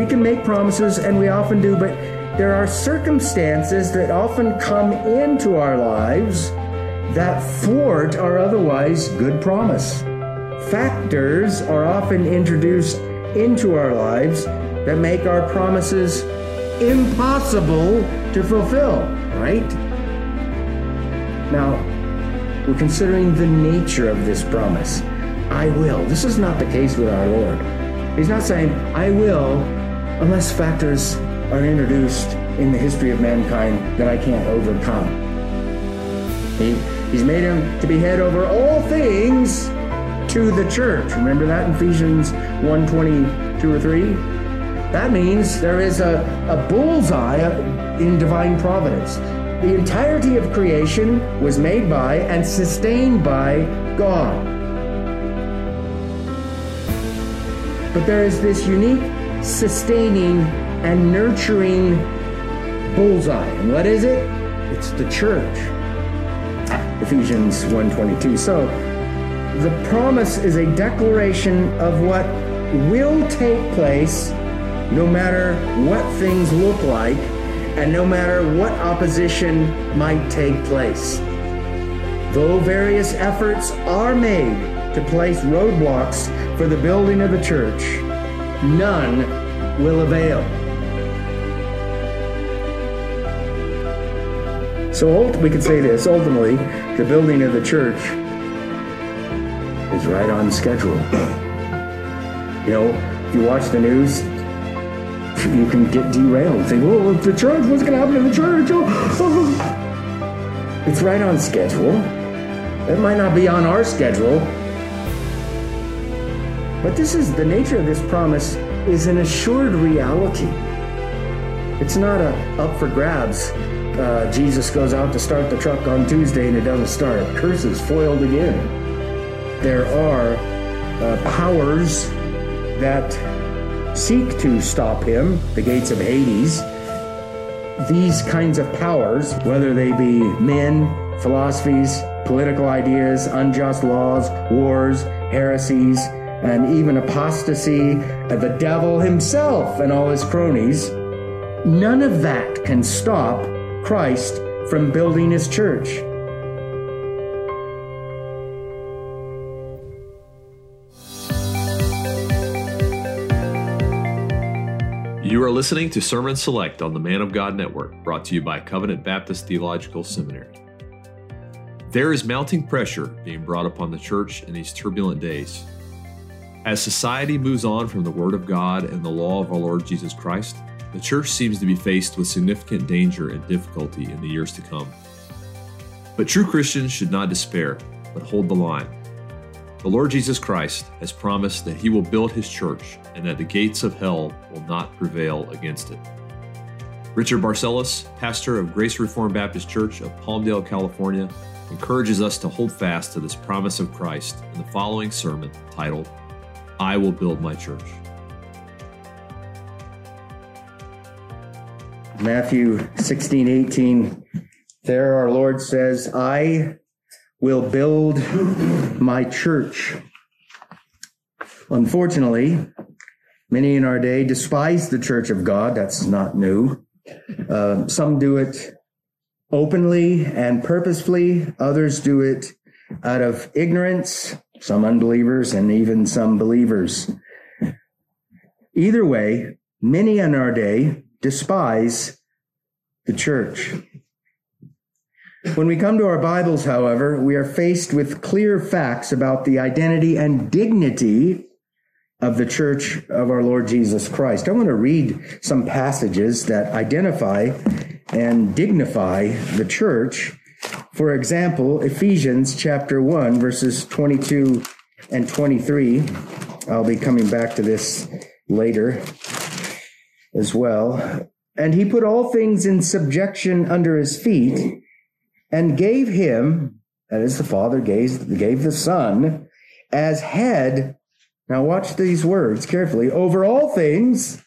We can make promises, and we often do, but there are circumstances that often come into our lives that thwart our otherwise good promise. Factors are often introduced into our lives that make our promises impossible to fulfill, right? Now, we're considering the nature of this promise. I will. This is not the case with our Lord. He's not saying, I will, unless factors are introduced in the history of mankind that I can't overcome. He, he's made him to be head over all things to the church. Remember that in Ephesians 1 22 or 3? That means there is a, a bullseye in divine providence. The entirety of creation was made by and sustained by God. But there is this unique sustaining and nurturing bullseye. And what is it? It's the church. Ephesians 1:22. So, the promise is a declaration of what will take place no matter what things look like and no matter what opposition might take place. Though various efforts are made to place roadblocks for the building of the church, none will avail. So we could say this ultimately, the building of the church is right on schedule. You know, if you watch the news, you can get derailed and think, well, the church, what's going to happen to the church? Oh, oh. It's right on schedule. It might not be on our schedule. But this is the nature of this promise is an assured reality. It's not a up for grabs. Uh, Jesus goes out to start the truck on Tuesday and it doesn't start. Curses foiled again. There are uh, powers that seek to stop him, the gates of Hades. These kinds of powers, whether they be men, philosophies, political ideas, unjust laws, wars, heresies, and even apostasy, the devil himself and all his cronies, none of that can stop Christ from building his church. You are listening to Sermon Select on the Man of God Network, brought to you by Covenant Baptist Theological Seminary. There is mounting pressure being brought upon the church in these turbulent days. As society moves on from the Word of God and the law of our Lord Jesus Christ, the church seems to be faced with significant danger and difficulty in the years to come. But true Christians should not despair, but hold the line. The Lord Jesus Christ has promised that he will build his church and that the gates of hell will not prevail against it. Richard Barcellos, pastor of Grace Reformed Baptist Church of Palmdale, California, encourages us to hold fast to this promise of Christ in the following sermon titled, I Will Build My Church. Matthew 16, 18, there our Lord says, I will build my church. Unfortunately, many in our day despise the church of God. That's not new. Uh, some do it openly and purposefully, others do it out of ignorance, some unbelievers, and even some believers. Either way, many in our day despise the church. When we come to our Bibles, however, we are faced with clear facts about the identity and dignity of the church of our Lord Jesus Christ. I want to read some passages that identify and dignify the church. For example, Ephesians chapter 1, verses 22 and 23. I'll be coming back to this later as well. And he put all things in subjection under his feet and gave him, that is, the Father gave, gave the Son, as head. Now, watch these words carefully over all things.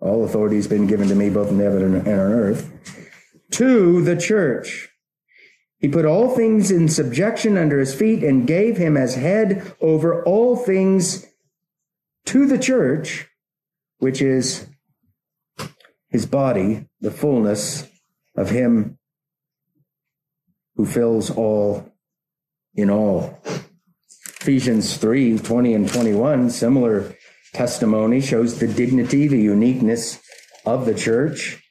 All authority has been given to me, both in heaven and on earth, to the church. He put all things in subjection under his feet and gave him as head over all things to the church, which is his body, the fullness of him who fills all in all. Ephesians 3 20 and 21, similar testimony, shows the dignity, the uniqueness of the church.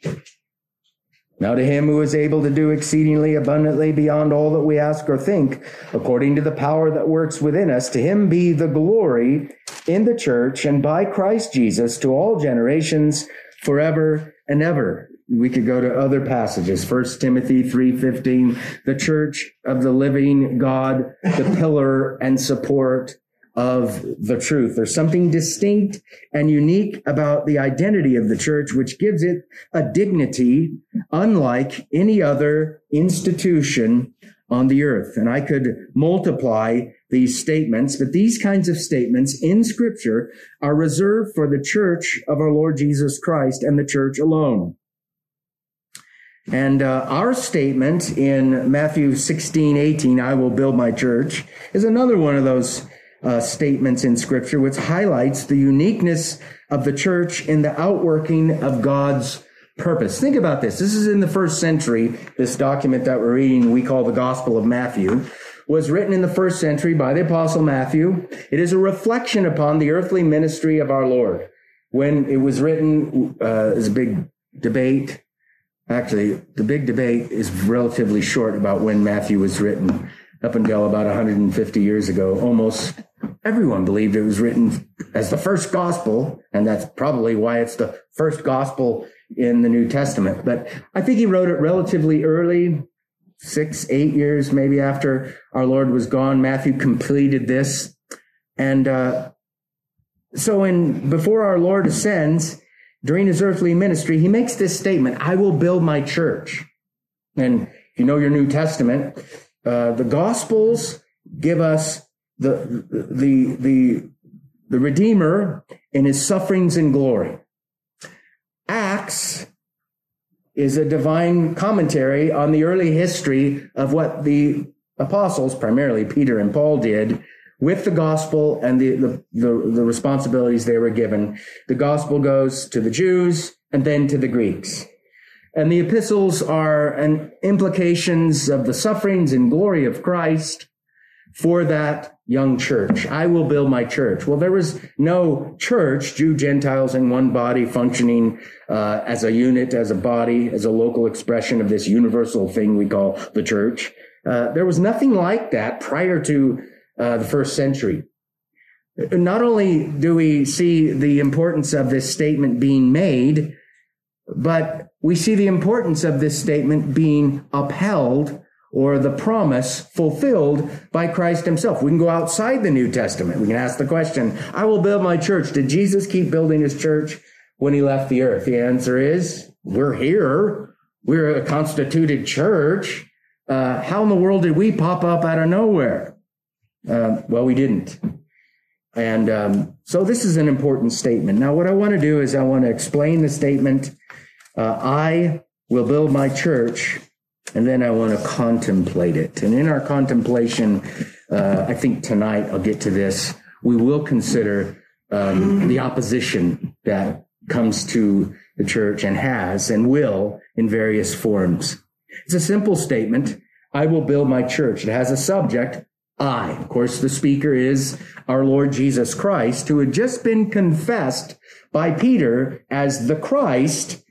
Now to him who is able to do exceedingly abundantly beyond all that we ask or think, according to the power that works within us, to him be the glory in the church and by Christ Jesus to all generations forever and ever. We could go to other passages. First Timothy 3:15, the church of the living God, the pillar and support of the truth. There's something distinct and unique about the identity of the church, which gives it a dignity unlike any other institution on the earth. And I could multiply these statements, but these kinds of statements in scripture are reserved for the church of our Lord Jesus Christ and the church alone. And uh, our statement in Matthew 16, 18, I will build my church, is another one of those uh, statements in scripture, which highlights the uniqueness of the church in the outworking of God's purpose. Think about this. This is in the first century. This document that we're reading, we call the Gospel of Matthew, was written in the first century by the Apostle Matthew. It is a reflection upon the earthly ministry of our Lord. When it was written, uh, there's a big debate. Actually, the big debate is relatively short about when Matthew was written up until about 150 years ago, almost everyone believed it was written as the first gospel, and that's probably why it's the first gospel in the New Testament. But I think he wrote it relatively early, six, eight years maybe after our Lord was gone. Matthew completed this. And uh, so in before our Lord ascends, during his earthly ministry, he makes this statement, I will build my church. And if you know your New Testament, uh, the Gospels give us the, the, the, the Redeemer in his sufferings and glory. Acts is a divine commentary on the early history of what the apostles, primarily Peter and Paul, did with the gospel and the, the, the, the, responsibilities they were given. The gospel goes to the Jews and then to the Greeks. And the epistles are an implications of the sufferings and glory of Christ for that young church. I will build my church. Well, there was no church, Jew, Gentiles in one body functioning uh, as a unit, as a body, as a local expression of this universal thing we call the church. Uh, there was nothing like that prior to uh, the first century. Not only do we see the importance of this statement being made, but we see the importance of this statement being upheld or the promise fulfilled by Christ himself. We can go outside the New Testament. We can ask the question, I will build my church. Did Jesus keep building his church when he left the earth? The answer is, we're here. We're a constituted church. Uh, how in the world did we pop up out of nowhere? Uh, well, we didn't. And um, so this is an important statement. Now, what I want to do is I want to explain the statement. Uh, I will build my church and then I want to contemplate it. And in our contemplation, uh, I think tonight I'll get to this. We will consider um, the opposition that comes to the church and has and will in various forms. It's a simple statement. I will build my church. It has a subject. I. Of course, the speaker is our Lord Jesus Christ, who had just been confessed by Peter as the Christ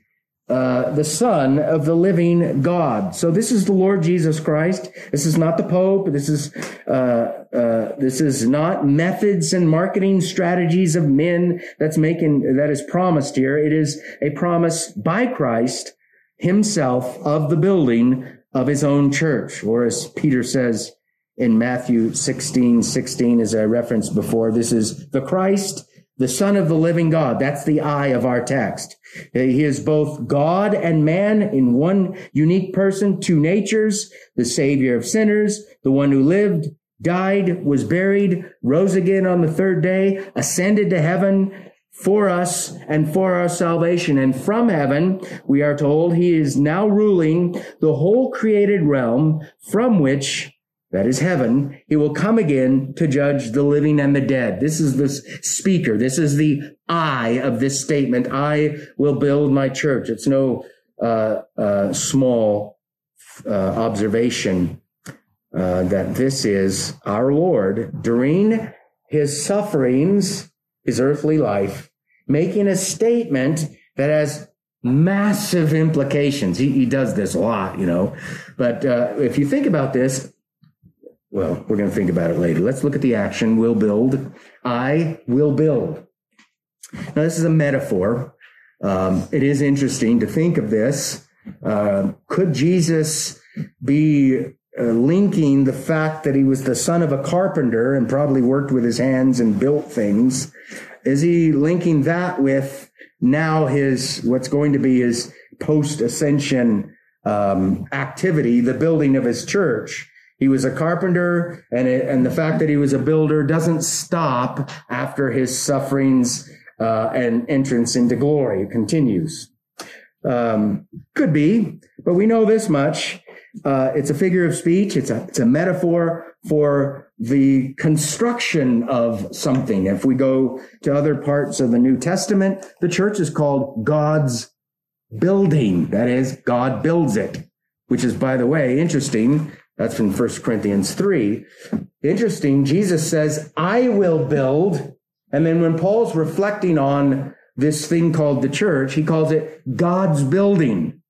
uh, the Son of the living God. So this is the Lord Jesus Christ. This is not the Pope. This is uh, uh, this is not methods and marketing strategies of men that's making that is promised here. It is a promise by Christ Himself of the building of His own church, or as Peter says in Matthew 16, 16, as I referenced before, this is the Christ the Son of the living God. That's the I of our text. He is both God and man in one unique person, two natures, the Savior of sinners, the one who lived, died, was buried, rose again on the third day, ascended to heaven for us and for our salvation. And from heaven, we are told he is now ruling the whole created realm from which that is heaven, he will come again to judge the living and the dead. This is the speaker. This is the I of this statement. I will build my church. It's no uh, uh, small uh, observation uh, that this is our Lord during his sufferings, his earthly life, making a statement that has massive implications. He, he does this a lot, you know. But uh, if you think about this, well, we're going to think about it later. Let's look at the action. Will build. I will build. Now, this is a metaphor. Um, it is interesting to think of this. Uh, could Jesus be uh, linking the fact that he was the son of a carpenter and probably worked with his hands and built things? Is he linking that with now his what's going to be his post ascension um, activity, the building of his church? He was a carpenter, and it, and the fact that he was a builder doesn't stop after his sufferings uh, and entrance into glory. It continues. Um, could be, but we know this much. Uh, it's a figure of speech. It's a it's a metaphor for the construction of something. If we go to other parts of the New Testament, the church is called God's building. That is, God builds it, which is, by the way, interesting that's from 1 Corinthians 3. Interesting, Jesus says, I will build. And then when Paul's reflecting on this thing called the church, he calls it God's building.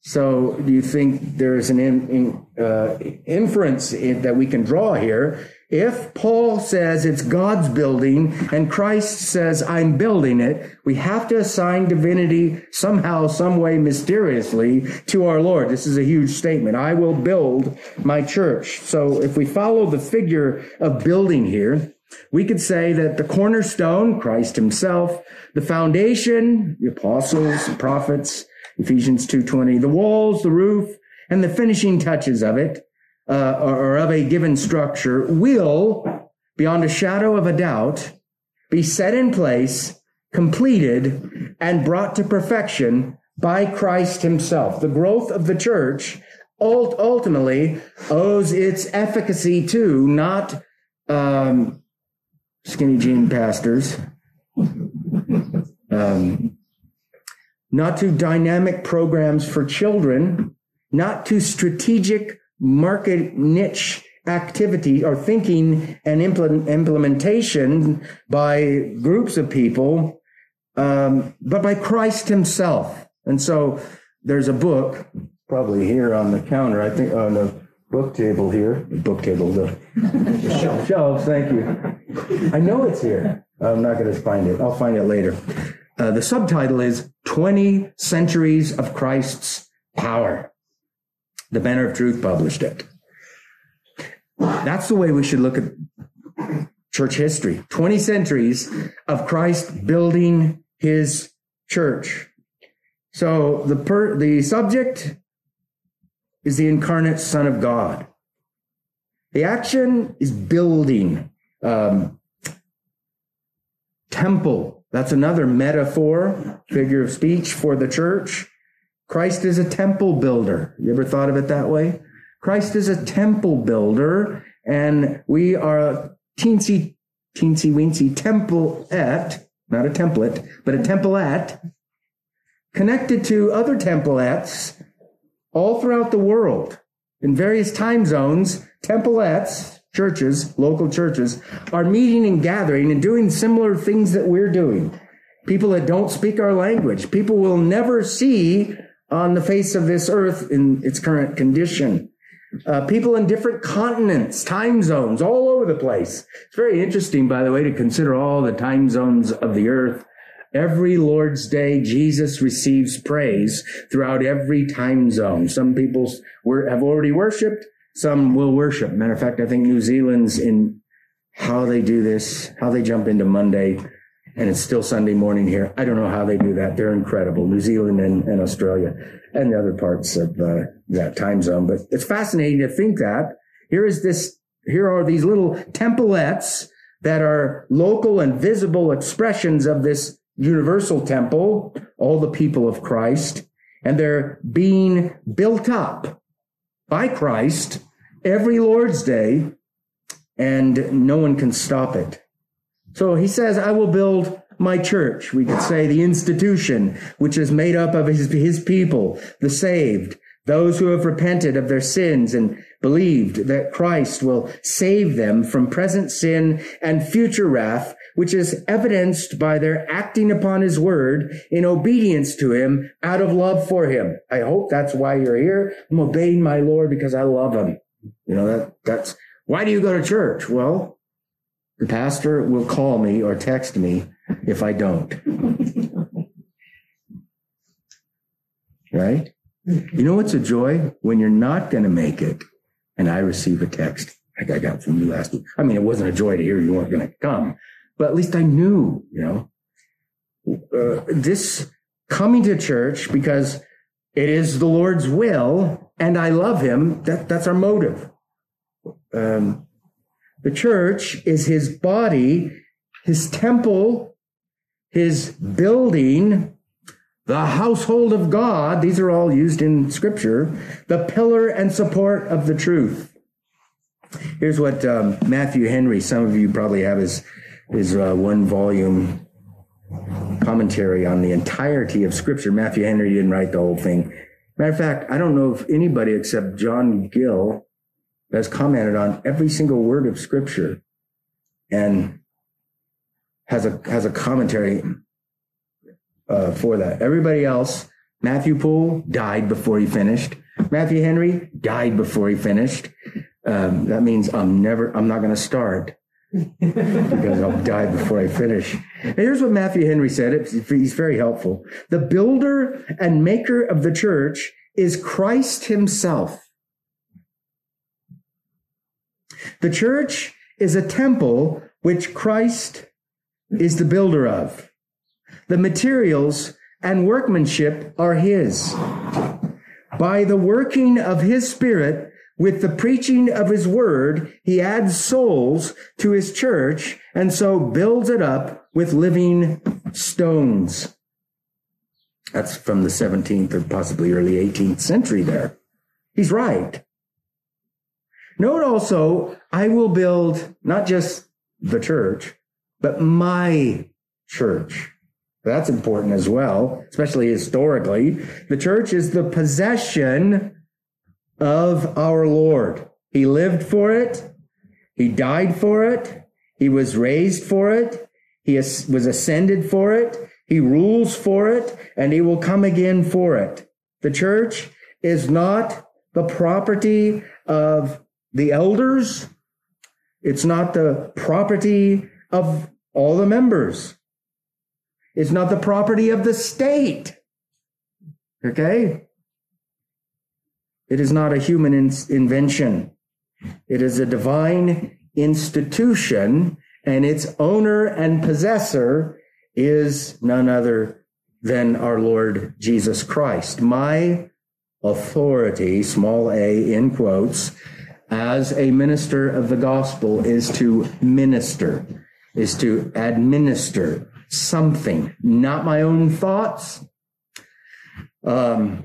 So do you think there is an in, in, uh, inference in, that we can draw here if Paul says it's God's building and Christ says I'm building it, we have to assign divinity somehow, some way, mysteriously to our Lord. This is a huge statement. I will build my church. So if we follow the figure of building here, we could say that the cornerstone, Christ himself, the foundation, the apostles, the prophets, Ephesians 2.20, the walls, the roof, and the finishing touches of it uh, or of a given structure will, beyond a shadow of a doubt, be set in place, completed, and brought to perfection by Christ himself. The growth of the church ultimately owes its efficacy to not um, skinny jean pastors, um, not to dynamic programs for children, not to strategic market niche activity or thinking and implement, implementation by groups of people, um, but by Christ Himself. And so there's a book, probably here on the counter, I think on the book table here, book table, the, the shelves, thank you. I know it's here. I'm not going to find it. I'll find it later. Uh, the subtitle is 20 Centuries of Christ's Power. The Banner of Truth published it. That's the way we should look at church history 20 centuries of Christ building his church. So the, per, the subject is the incarnate Son of God. The action is building. Um, temple, that's another metaphor, figure of speech for the church. Christ is a temple builder. You ever thought of it that way? Christ is a temple builder, and we are a teensy, teensy weensy templeette, not a template, but a templeette, connected to other templeettes all throughout the world. In various time zones, templeettes, churches, local churches, are meeting and gathering and doing similar things that we're doing. People that don't speak our language, people will never see on the face of this earth in its current condition. Uh, people in different continents, time zones, all over the place. It's very interesting, by the way, to consider all the time zones of the earth. Every Lord's Day, Jesus receives praise throughout every time zone. Some people have already worshiped. Some will worship. Matter of fact, I think New Zealand's in how they do this, how they jump into Monday and it's still Sunday morning here. I don't know how they do that. They're incredible. New Zealand and, and Australia and the other parts of uh, that time zone. But it's fascinating to think that here is this, here are these little templeettes that are local and visible expressions of this universal temple, all the people of Christ, and they're being built up by Christ every Lord's day, and no one can stop it. So he says, I will build my church. We could say the institution, which is made up of his, his people, the saved, those who have repented of their sins and believed that Christ will save them from present sin and future wrath, which is evidenced by their acting upon his word in obedience to him out of love for him. I hope that's why you're here. I'm obeying my Lord because I love him. You know, that, that's, why do you go to church? Well, the pastor will call me or text me if I don't. right? You know what's a joy? When you're not going to make it and I receive a text like I got from you last week. I mean, it wasn't a joy to hear you weren't going to come, but at least I knew, you know, uh, this coming to church because it is the Lord's will and I love him. That, that's our motive. Um, the church is his body, his temple, his building, the household of God. These are all used in scripture, the pillar and support of the truth. Here's what um, Matthew Henry, some of you probably have his, his uh, one volume commentary on the entirety of scripture. Matthew Henry didn't write the whole thing. Matter of fact, I don't know if anybody except John Gill has commented on every single word of scripture and has a has a commentary uh, for that. Everybody else, Matthew Poole died before he finished. Matthew Henry died before he finished. Um, that means I'm never, I'm not going to start because I'll die before I finish. And here's what Matthew Henry said. He's very helpful. The builder and maker of the church is Christ himself. The church is a temple which Christ is the builder of. The materials and workmanship are his. By the working of his spirit, with the preaching of his word, he adds souls to his church and so builds it up with living stones. That's from the 17th or possibly early 18th century there. He's right. Note also, I will build not just the church, but my church. That's important as well, especially historically. The church is the possession of our Lord. He lived for it. He died for it. He was raised for it. He was ascended for it. He rules for it and he will come again for it. The church is not the property of the elders. It's not the property of all the members. It's not the property of the state. Okay? It is not a human in- invention. It is a divine institution, and its owner and possessor is none other than our Lord Jesus Christ. My authority, small a in quotes, as a minister of the gospel is to minister, is to administer something, not my own thoughts, um,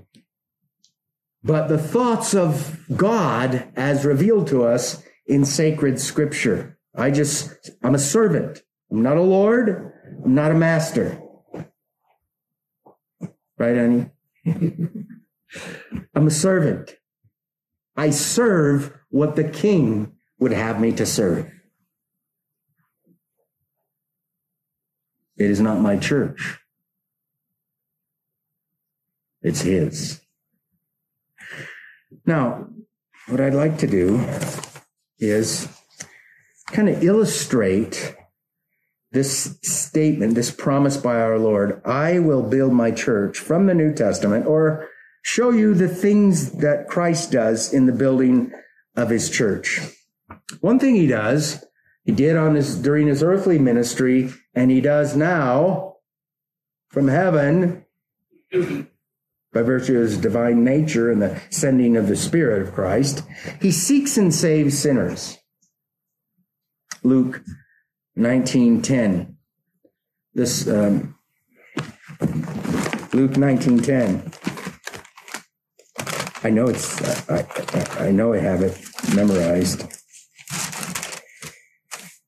but the thoughts of God as revealed to us in sacred scripture. I just, I'm a servant. I'm not a Lord. I'm not a master. Right, Annie? I'm a servant. I serve what the king would have me to serve. It is not my church. It's his. Now, what I'd like to do is kind of illustrate this statement, this promise by our Lord I will build my church from the New Testament, or show you the things that Christ does in the building of his church. One thing he does, he did on his during his earthly ministry, and he does now from heaven by virtue of his divine nature and the sending of the Spirit of Christ. He seeks and saves sinners. Luke 19:10. This um, Luke 19:10. I know it's, I, I, I know I have it. memorized.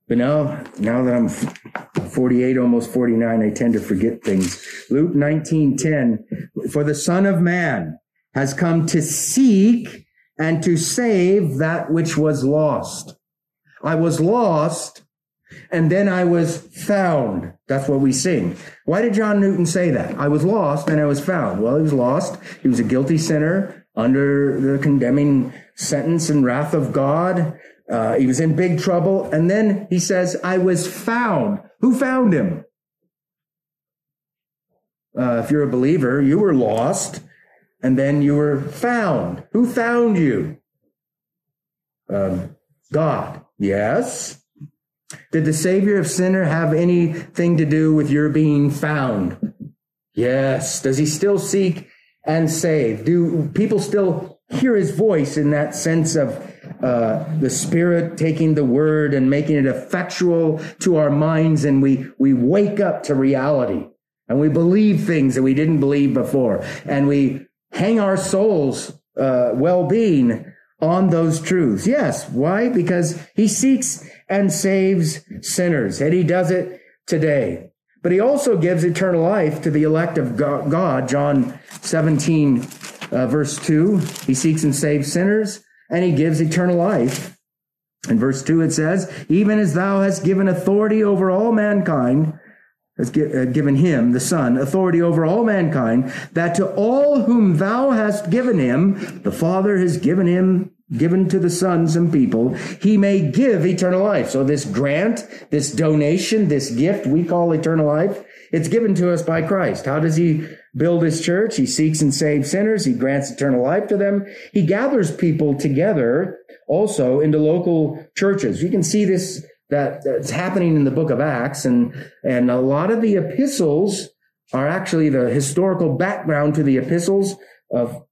But now, now that I'm 48, almost 49, I tend to forget things. Luke 19:10, for the Son of Man has come to seek and to save that which was lost. I was lost and then I was found. That's what we sing. Why did John Newton say that? I was lost and I was found. Well, he was lost. He was a guilty sinner under the condemning sentence and wrath of God. Uh, he was in big trouble. And then he says, I was found. Who found him? Uh, if you're a believer, you were lost and then you were found. Who found you? Um, God. Yes. Did the Savior of sinner have anything to do with your being found? Yes. Does he still seek and save? Do people still hear his voice in that sense of uh, the Spirit taking the word and making it effectual to our minds, and we we wake up to reality and we believe things that we didn't believe before, and we hang our souls uh, well-being on those truths. Yes. Why? Because he seeks and saves sinners, and he does it today. But he also gives eternal life to the elect of God. John 17, uh, verse 2. He seeks and saves sinners, and he gives eternal life. In verse 2, it says, Even as thou hast given authority over all mankind, has uh, given him, the Son, authority over all mankind, that to all whom thou hast given him, the Father has given him given to the sons and people, he may give eternal life. So this grant, this donation, this gift we call eternal life, it's given to us by Christ. How does he build his church? He seeks and saves sinners. He grants eternal life to them. He gathers people together also into local churches. You can see this that that's happening in the book of Acts and and a lot of the epistles are actually the historical background to the epistles of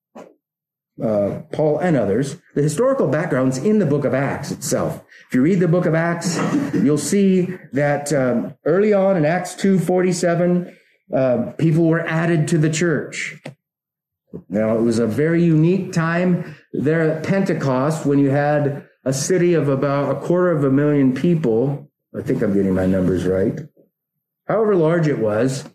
uh, Paul and others, the historical backgrounds in the book of Acts itself. If you read the book of Acts, you'll see that um, early on in Acts 2.47, uh, people were added to the church. Now, it was a very unique time there at Pentecost when you had a city of about a quarter of a million people. I think I'm getting my numbers right. However large it was,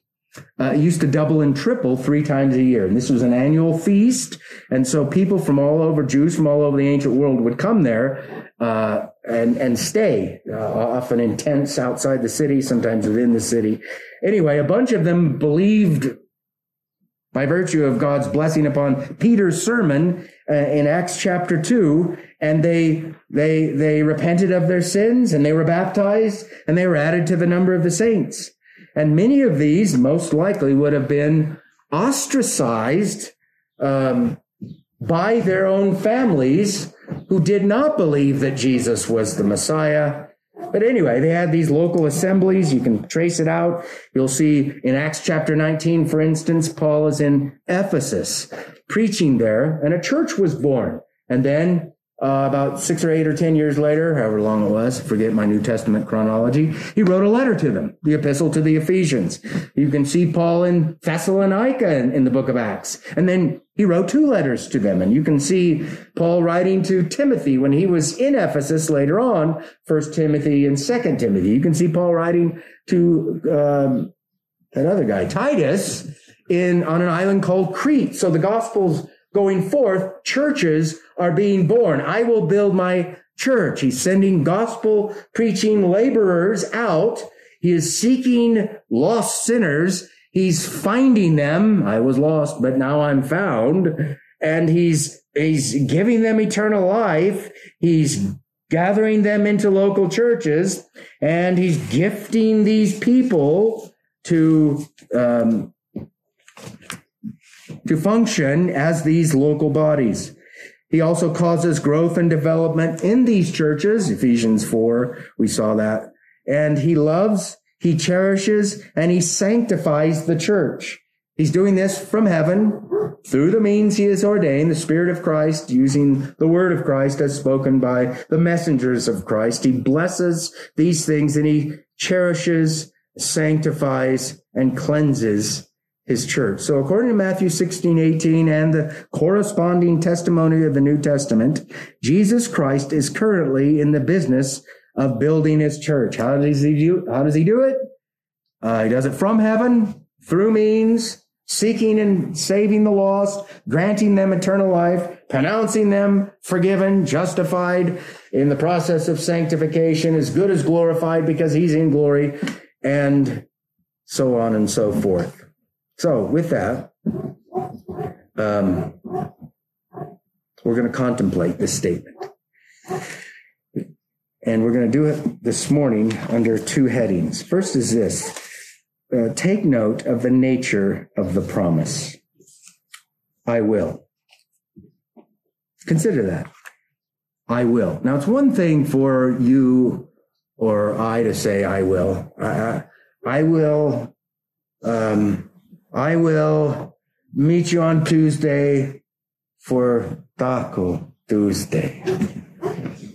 uh, used to double and triple three times a year. And this was an annual feast. And so people from all over, Jews from all over the ancient world would come there uh, and, and stay, uh, often in tents outside the city, sometimes within the city. Anyway, a bunch of them believed by virtue of God's blessing upon Peter's sermon uh, in Acts chapter 2 and they they they repented of their sins and they were baptized and they were added to the number of the saints and many of these most likely would have been ostracized um, by their own families who did not believe that Jesus was the Messiah. But anyway, they had these local assemblies. You can trace it out. You'll see in Acts chapter 19, for instance, Paul is in Ephesus preaching there, and a church was born. And then uh, about six or eight or ten years later, however long it was, forget my New Testament chronology, he wrote a letter to them, the epistle to the Ephesians. You can see Paul in Thessalonica in, in the book of Acts. And then he wrote two letters to them. And you can see Paul writing to Timothy when he was in Ephesus later on, First Timothy and Second Timothy. You can see Paul writing to um, guy, Titus, in on an island called Crete. So the Gospels going forth, churches are being born. I will build my church. He's sending gospel preaching laborers out. He is seeking lost sinners. He's finding them. I was lost, but now I'm found. And he's, he's giving them eternal life. He's gathering them into local churches and he's gifting these people to, um, to function as these local bodies. He also causes growth and development in these churches. Ephesians 4, we saw that. And he loves, he cherishes, and he sanctifies the church. He's doing this from heaven through the means he has ordained, the Spirit of Christ, using the word of Christ as spoken by the messengers of Christ. He blesses these things and he cherishes, sanctifies, and cleanses his church. So according to Matthew 16, 18 and the corresponding testimony of the New Testament, Jesus Christ is currently in the business of building his church. How does he do, how does he do it? Uh, he does it from heaven through means seeking and saving the lost, granting them eternal life, pronouncing them forgiven, justified in the process of sanctification, as good as glorified because he's in glory, and so on and so forth. So, with that, um, we're going to contemplate this statement. And we're going to do it this morning under two headings. First is this uh, take note of the nature of the promise. I will. Consider that. I will. Now, it's one thing for you or I to say, I will. I, I will um, I will meet you on Tuesday for Taco Tuesday.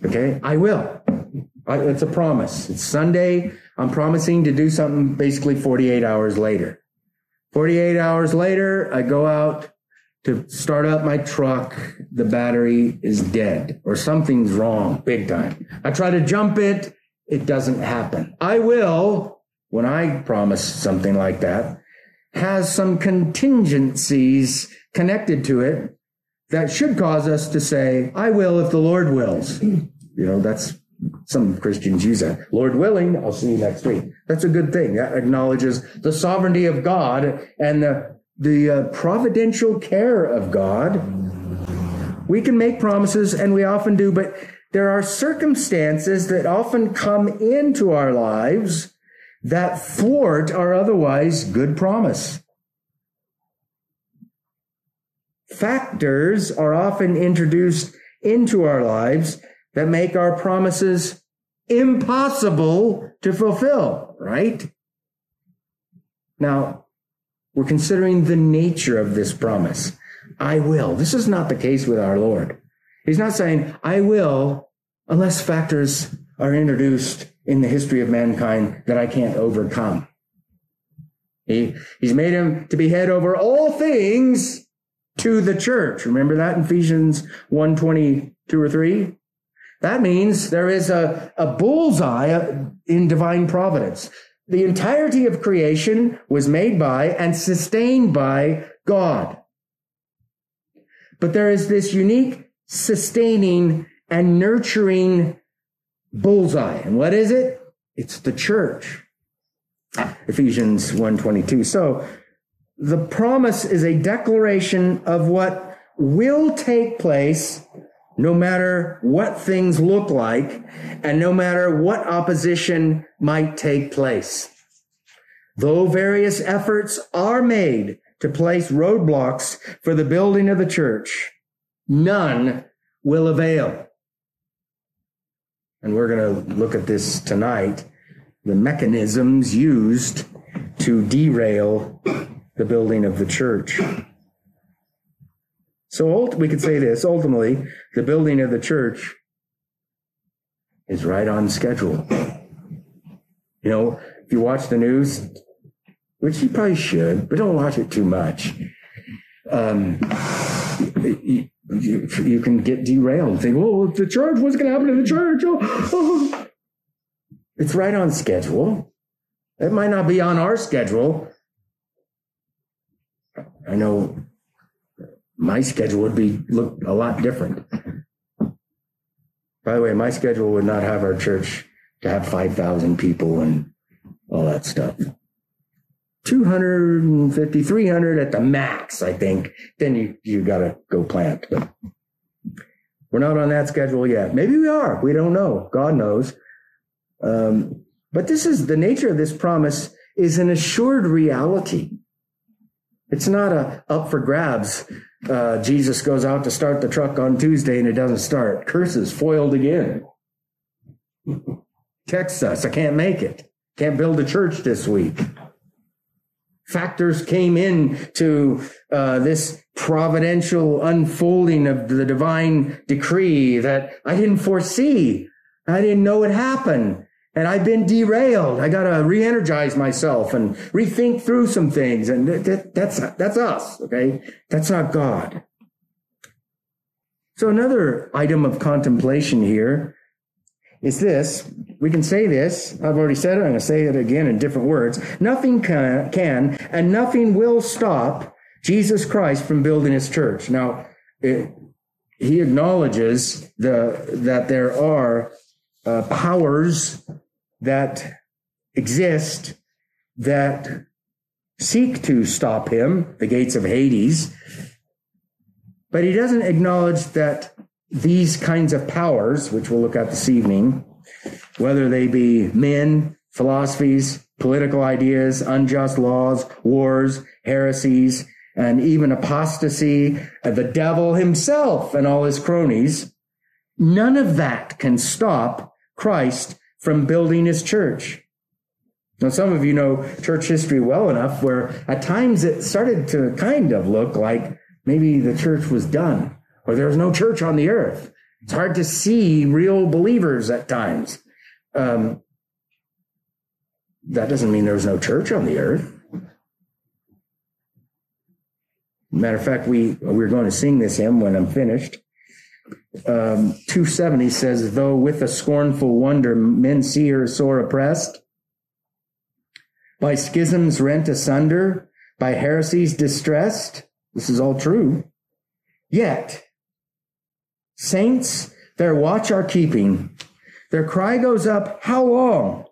Okay, I will. I, it's a promise. It's Sunday. I'm promising to do something basically 48 hours later. 48 hours later, I go out to start up my truck. The battery is dead or something's wrong big time. I try to jump it. It doesn't happen. I will when I promise something like that has some contingencies connected to it that should cause us to say, I will if the Lord wills. You know, that's some Christians use that. Lord willing, I'll see you next week. That's a good thing. That acknowledges the sovereignty of God and the, the uh, providential care of God. We can make promises, and we often do, but there are circumstances that often come into our lives that thwart our otherwise good promise. Factors are often introduced into our lives that make our promises impossible to fulfill, right? Now, we're considering the nature of this promise. I will. This is not the case with our Lord. He's not saying, I will, unless factors are introduced in the history of mankind that I can't overcome. He, he's made him to be head over all things to the church. Remember that in Ephesians 1 22 or 3? That means there is a, a bullseye in divine providence. The entirety of creation was made by and sustained by God. But there is this unique sustaining and nurturing bullseye. And what is it? It's the church. Ephesians 1:22. So the promise is a declaration of what will take place no matter what things look like and no matter what opposition might take place. Though various efforts are made to place roadblocks for the building of the church, none will avail and we're going to look at this tonight the mechanisms used to derail the building of the church. So we could say this ultimately, the building of the church is right on schedule. You know, if you watch the news, which you probably should, but don't watch it too much. Um, you, you can get derailed think, well, the church, what's going to happen to the church? Oh, oh. It's right on schedule. It might not be on our schedule. I know my schedule would be look a lot different. By the way, my schedule would not have our church to have 5,000 people and all that stuff. 250, 300 at the max, I think, then you, you got to go plant. But we're not on that schedule yet. Maybe we are. We don't know. God knows. Um, but this is the nature of this promise is an assured reality. It's not a up for grabs. Uh, Jesus goes out to start the truck on Tuesday and it doesn't start. Curses foiled again. Text us. I can't make it. Can't build a church this week factors came in to uh, this providential unfolding of the divine decree that I didn't foresee. I didn't know it happened. and I've been derailed. I got to re-energize myself and rethink through some things. And that, that's, that's us. Okay. That's not God. So another item of contemplation here is this. We can say this. I've already said it. I'm going to say it again in different words. Nothing can, can and nothing will stop Jesus Christ from building his church. Now, it, he acknowledges the, that there are uh, powers that exist that seek to stop him, the gates of Hades. But he doesn't acknowledge that these kinds of powers, which we'll look at this evening, whether they be men, philosophies, political ideas, unjust laws, wars, heresies, and even apostasy, uh, the devil himself and all his cronies, none of that can stop Christ from building his church. Now, some of you know church history well enough where at times it started to kind of look like maybe the church was done or there was no church on the earth. It's hard to see real believers at times. Um, that doesn't mean there's no church on the earth. Matter of fact, we we're going to sing this hymn when I'm finished um, 270 says, though with a scornful wonder men see her sore oppressed, by schisms rent asunder, by heresies distressed. This is all true. Yet, saints, their watch are keeping. Their cry goes up, how long?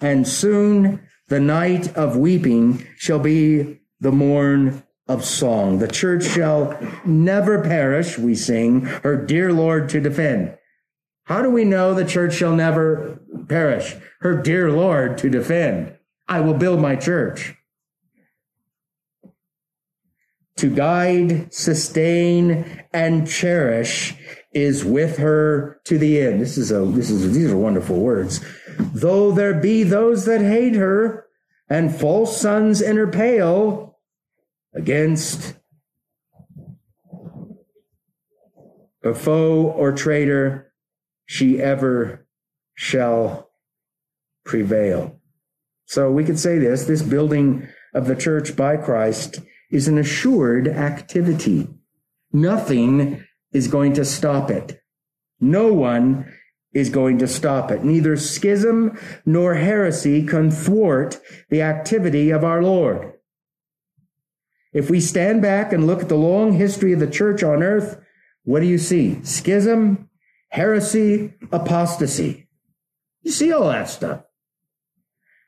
And soon the night of weeping shall be the morn of song. The church shall never perish, we sing, her dear Lord to defend. How do we know the church shall never perish? Her dear Lord to defend. I will build my church. To guide, sustain, and cherish is with her to the end. This is a, this is, these are wonderful words. Though there be those that hate her and false sons in her pale, against a foe or traitor, she ever shall prevail. So we could say this this building of the church by Christ is an assured activity. Nothing is going to stop it. No one is going to stop it. Neither schism nor heresy can thwart the activity of our Lord. If we stand back and look at the long history of the church on earth, what do you see? Schism, heresy, apostasy. You see all that stuff.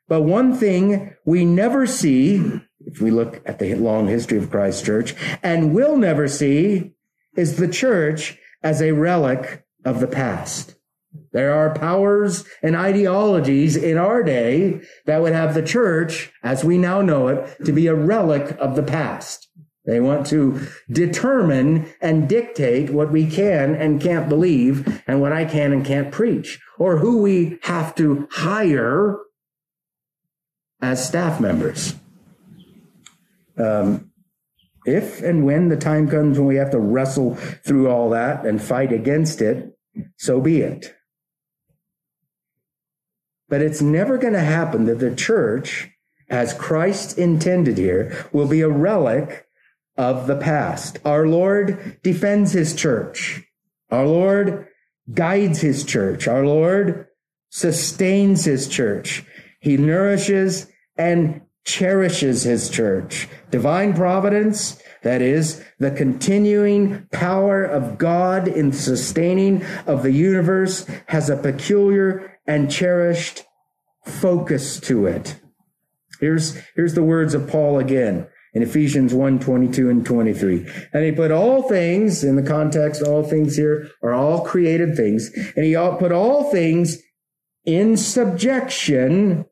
But one thing we never see, if we look at the long history of Christ's church, and will never see, is the church as a relic of the past. There are powers and ideologies in our day that would have the church, as we now know it, to be a relic of the past. They want to determine and dictate what we can and can't believe and what I can and can't preach or who we have to hire as staff members. Um, if and when the time comes when we have to wrestle through all that and fight against it, so be it. But it's never going to happen that the church, as Christ intended here, will be a relic of the past. Our Lord defends his church. Our Lord guides his church. Our Lord sustains his church. He nourishes and cherishes his church. Divine providence, that is, the continuing power of God in sustaining of the universe, has a peculiar and cherished focus to it. Here's, here's the words of Paul again in Ephesians 1, 22 and 23. And he put all things in the context, all things here are all created things. And he put all things in subjection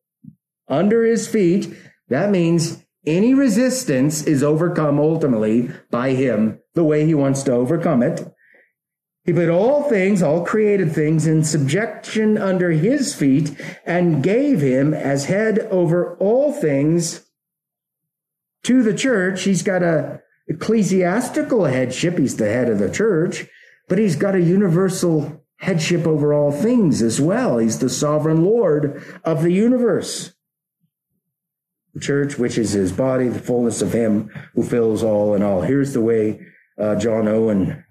under his feet. That means any resistance is overcome ultimately by him the way he wants to overcome it. He put all things, all created things, in subjection under his feet and gave him as head over all things to the church. He's got a ecclesiastical headship. He's the head of the church, but he's got a universal headship over all things as well. He's the sovereign Lord of the universe. Church, which is his body, the fullness of him who fills all in all. Here's the way uh, John Owen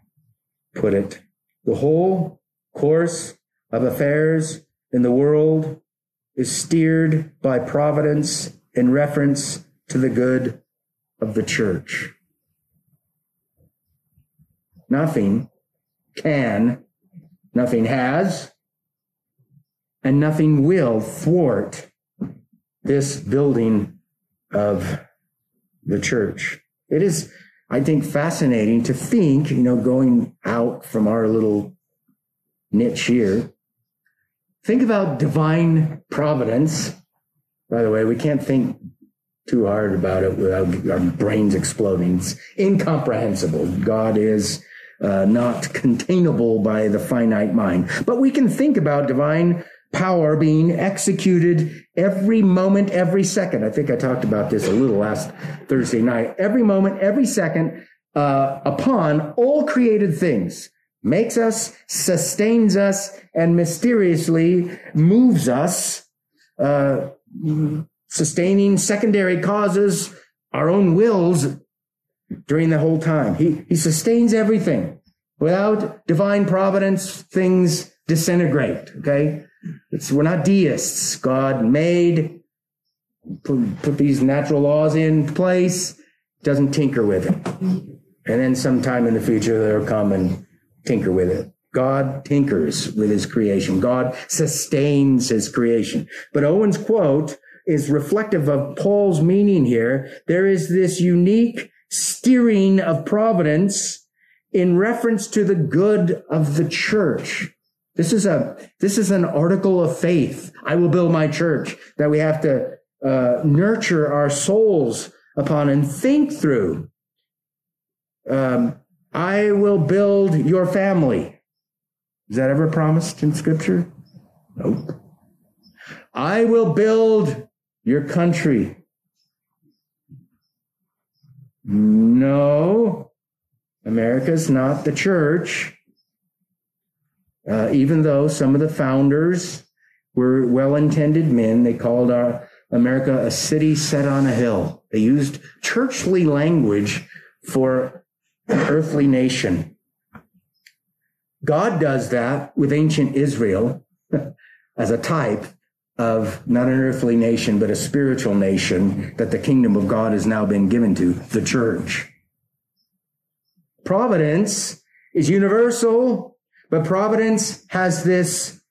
put it. The whole course of affairs in the world is steered by providence in reference to the good of the church. Nothing can, nothing has, and nothing will thwart this building of the church. It is, I think, fascinating to think, you know, going out from our little niche here, think about divine providence. By the way, we can't think too hard about it without our brains exploding. It's incomprehensible. God is uh, not containable by the finite mind. But we can think about divine power being executed every moment, every second. I think I talked about this a little last Thursday night. Every moment, every second, uh, upon all created things, makes us, sustains us, and mysteriously moves us, uh, sustaining secondary causes, our own wills during the whole time. He, he sustains everything. Without divine providence, things disintegrate. Okay. It's, we're not deists. God made, put, put these natural laws in place, doesn't tinker with it. And then sometime in the future, they'll come and tinker with it. God tinkers with his creation. God sustains his creation. But Owen's quote is reflective of Paul's meaning here. There is this unique steering of providence in reference to the good of the church. This is a, this is an article of faith. I will build my church that we have to uh, nurture our souls upon and think through. Um, I will build your family. Is that ever promised in scripture? Nope. I will build your country. No, America's not the church. Uh, even though some of the founders were well intended men, they called our America a city set on a hill. They used churchly language for an earthly nation. God does that with ancient Israel as a type of not an earthly nation, but a spiritual nation that the kingdom of God has now been given to, the church. Providence is universal, but providence has this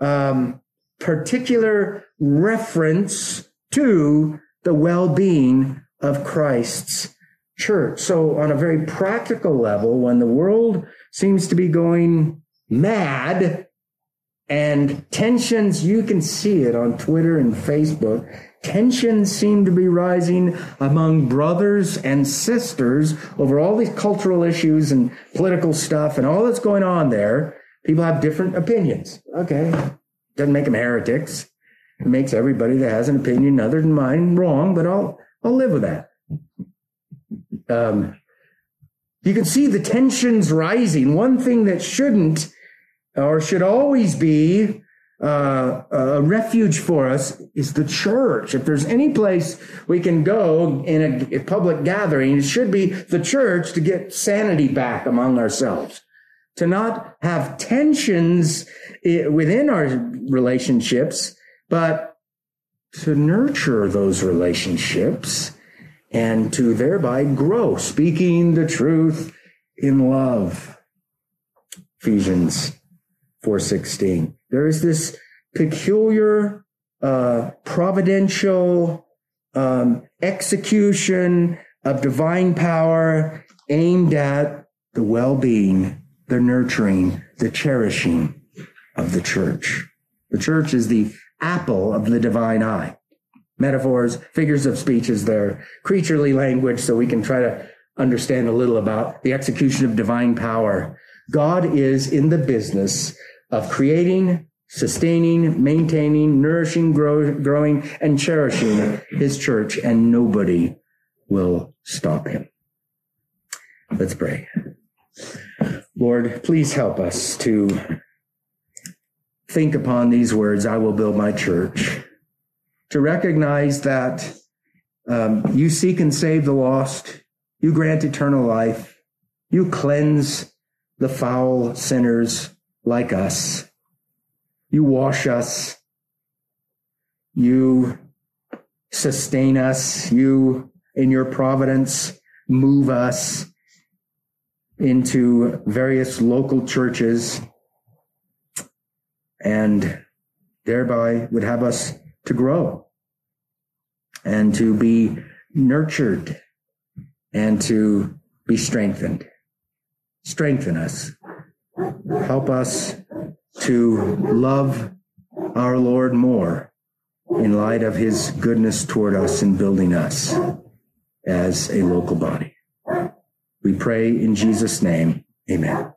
um, particular reference to the well-being of Christ's church. So on a very practical level, when the world seems to be going mad, and tensions, you can see it on Twitter and Facebook. Tensions seem to be rising among brothers and sisters over all these cultural issues and political stuff and all that's going on there. People have different opinions. Okay. Doesn't make them heretics. It makes everybody that has an opinion other than mine wrong, but I'll, I'll live with that. Um, you can see the tensions rising. One thing that shouldn't or should always be uh, a refuge for us is the church. If there's any place we can go in a, a public gathering, it should be the church to get sanity back among ourselves. To not have tensions within our relationships, but to nurture those relationships and to thereby grow, speaking the truth in love. Ephesians 416. There is this peculiar, uh, providential um, execution of divine power aimed at the well-being, the nurturing, the cherishing of the church. The church is the apple of the divine eye. Metaphors, figures of speech is their creaturely language, so we can try to understand a little about the execution of divine power. God is in the business of creating, sustaining, maintaining, nourishing, grow, growing, and cherishing his church, and nobody will stop him. Let's pray. Lord, please help us to think upon these words, I will build my church, to recognize that um, you seek and save the lost, you grant eternal life, you cleanse the foul sinners like us, you wash us, you sustain us, you in your providence move us into various local churches and thereby would have us to grow and to be nurtured and to be strengthened. Strengthen us. Help us to love our Lord more in light of his goodness toward us in building us as a local body. We pray in Jesus' name. Amen.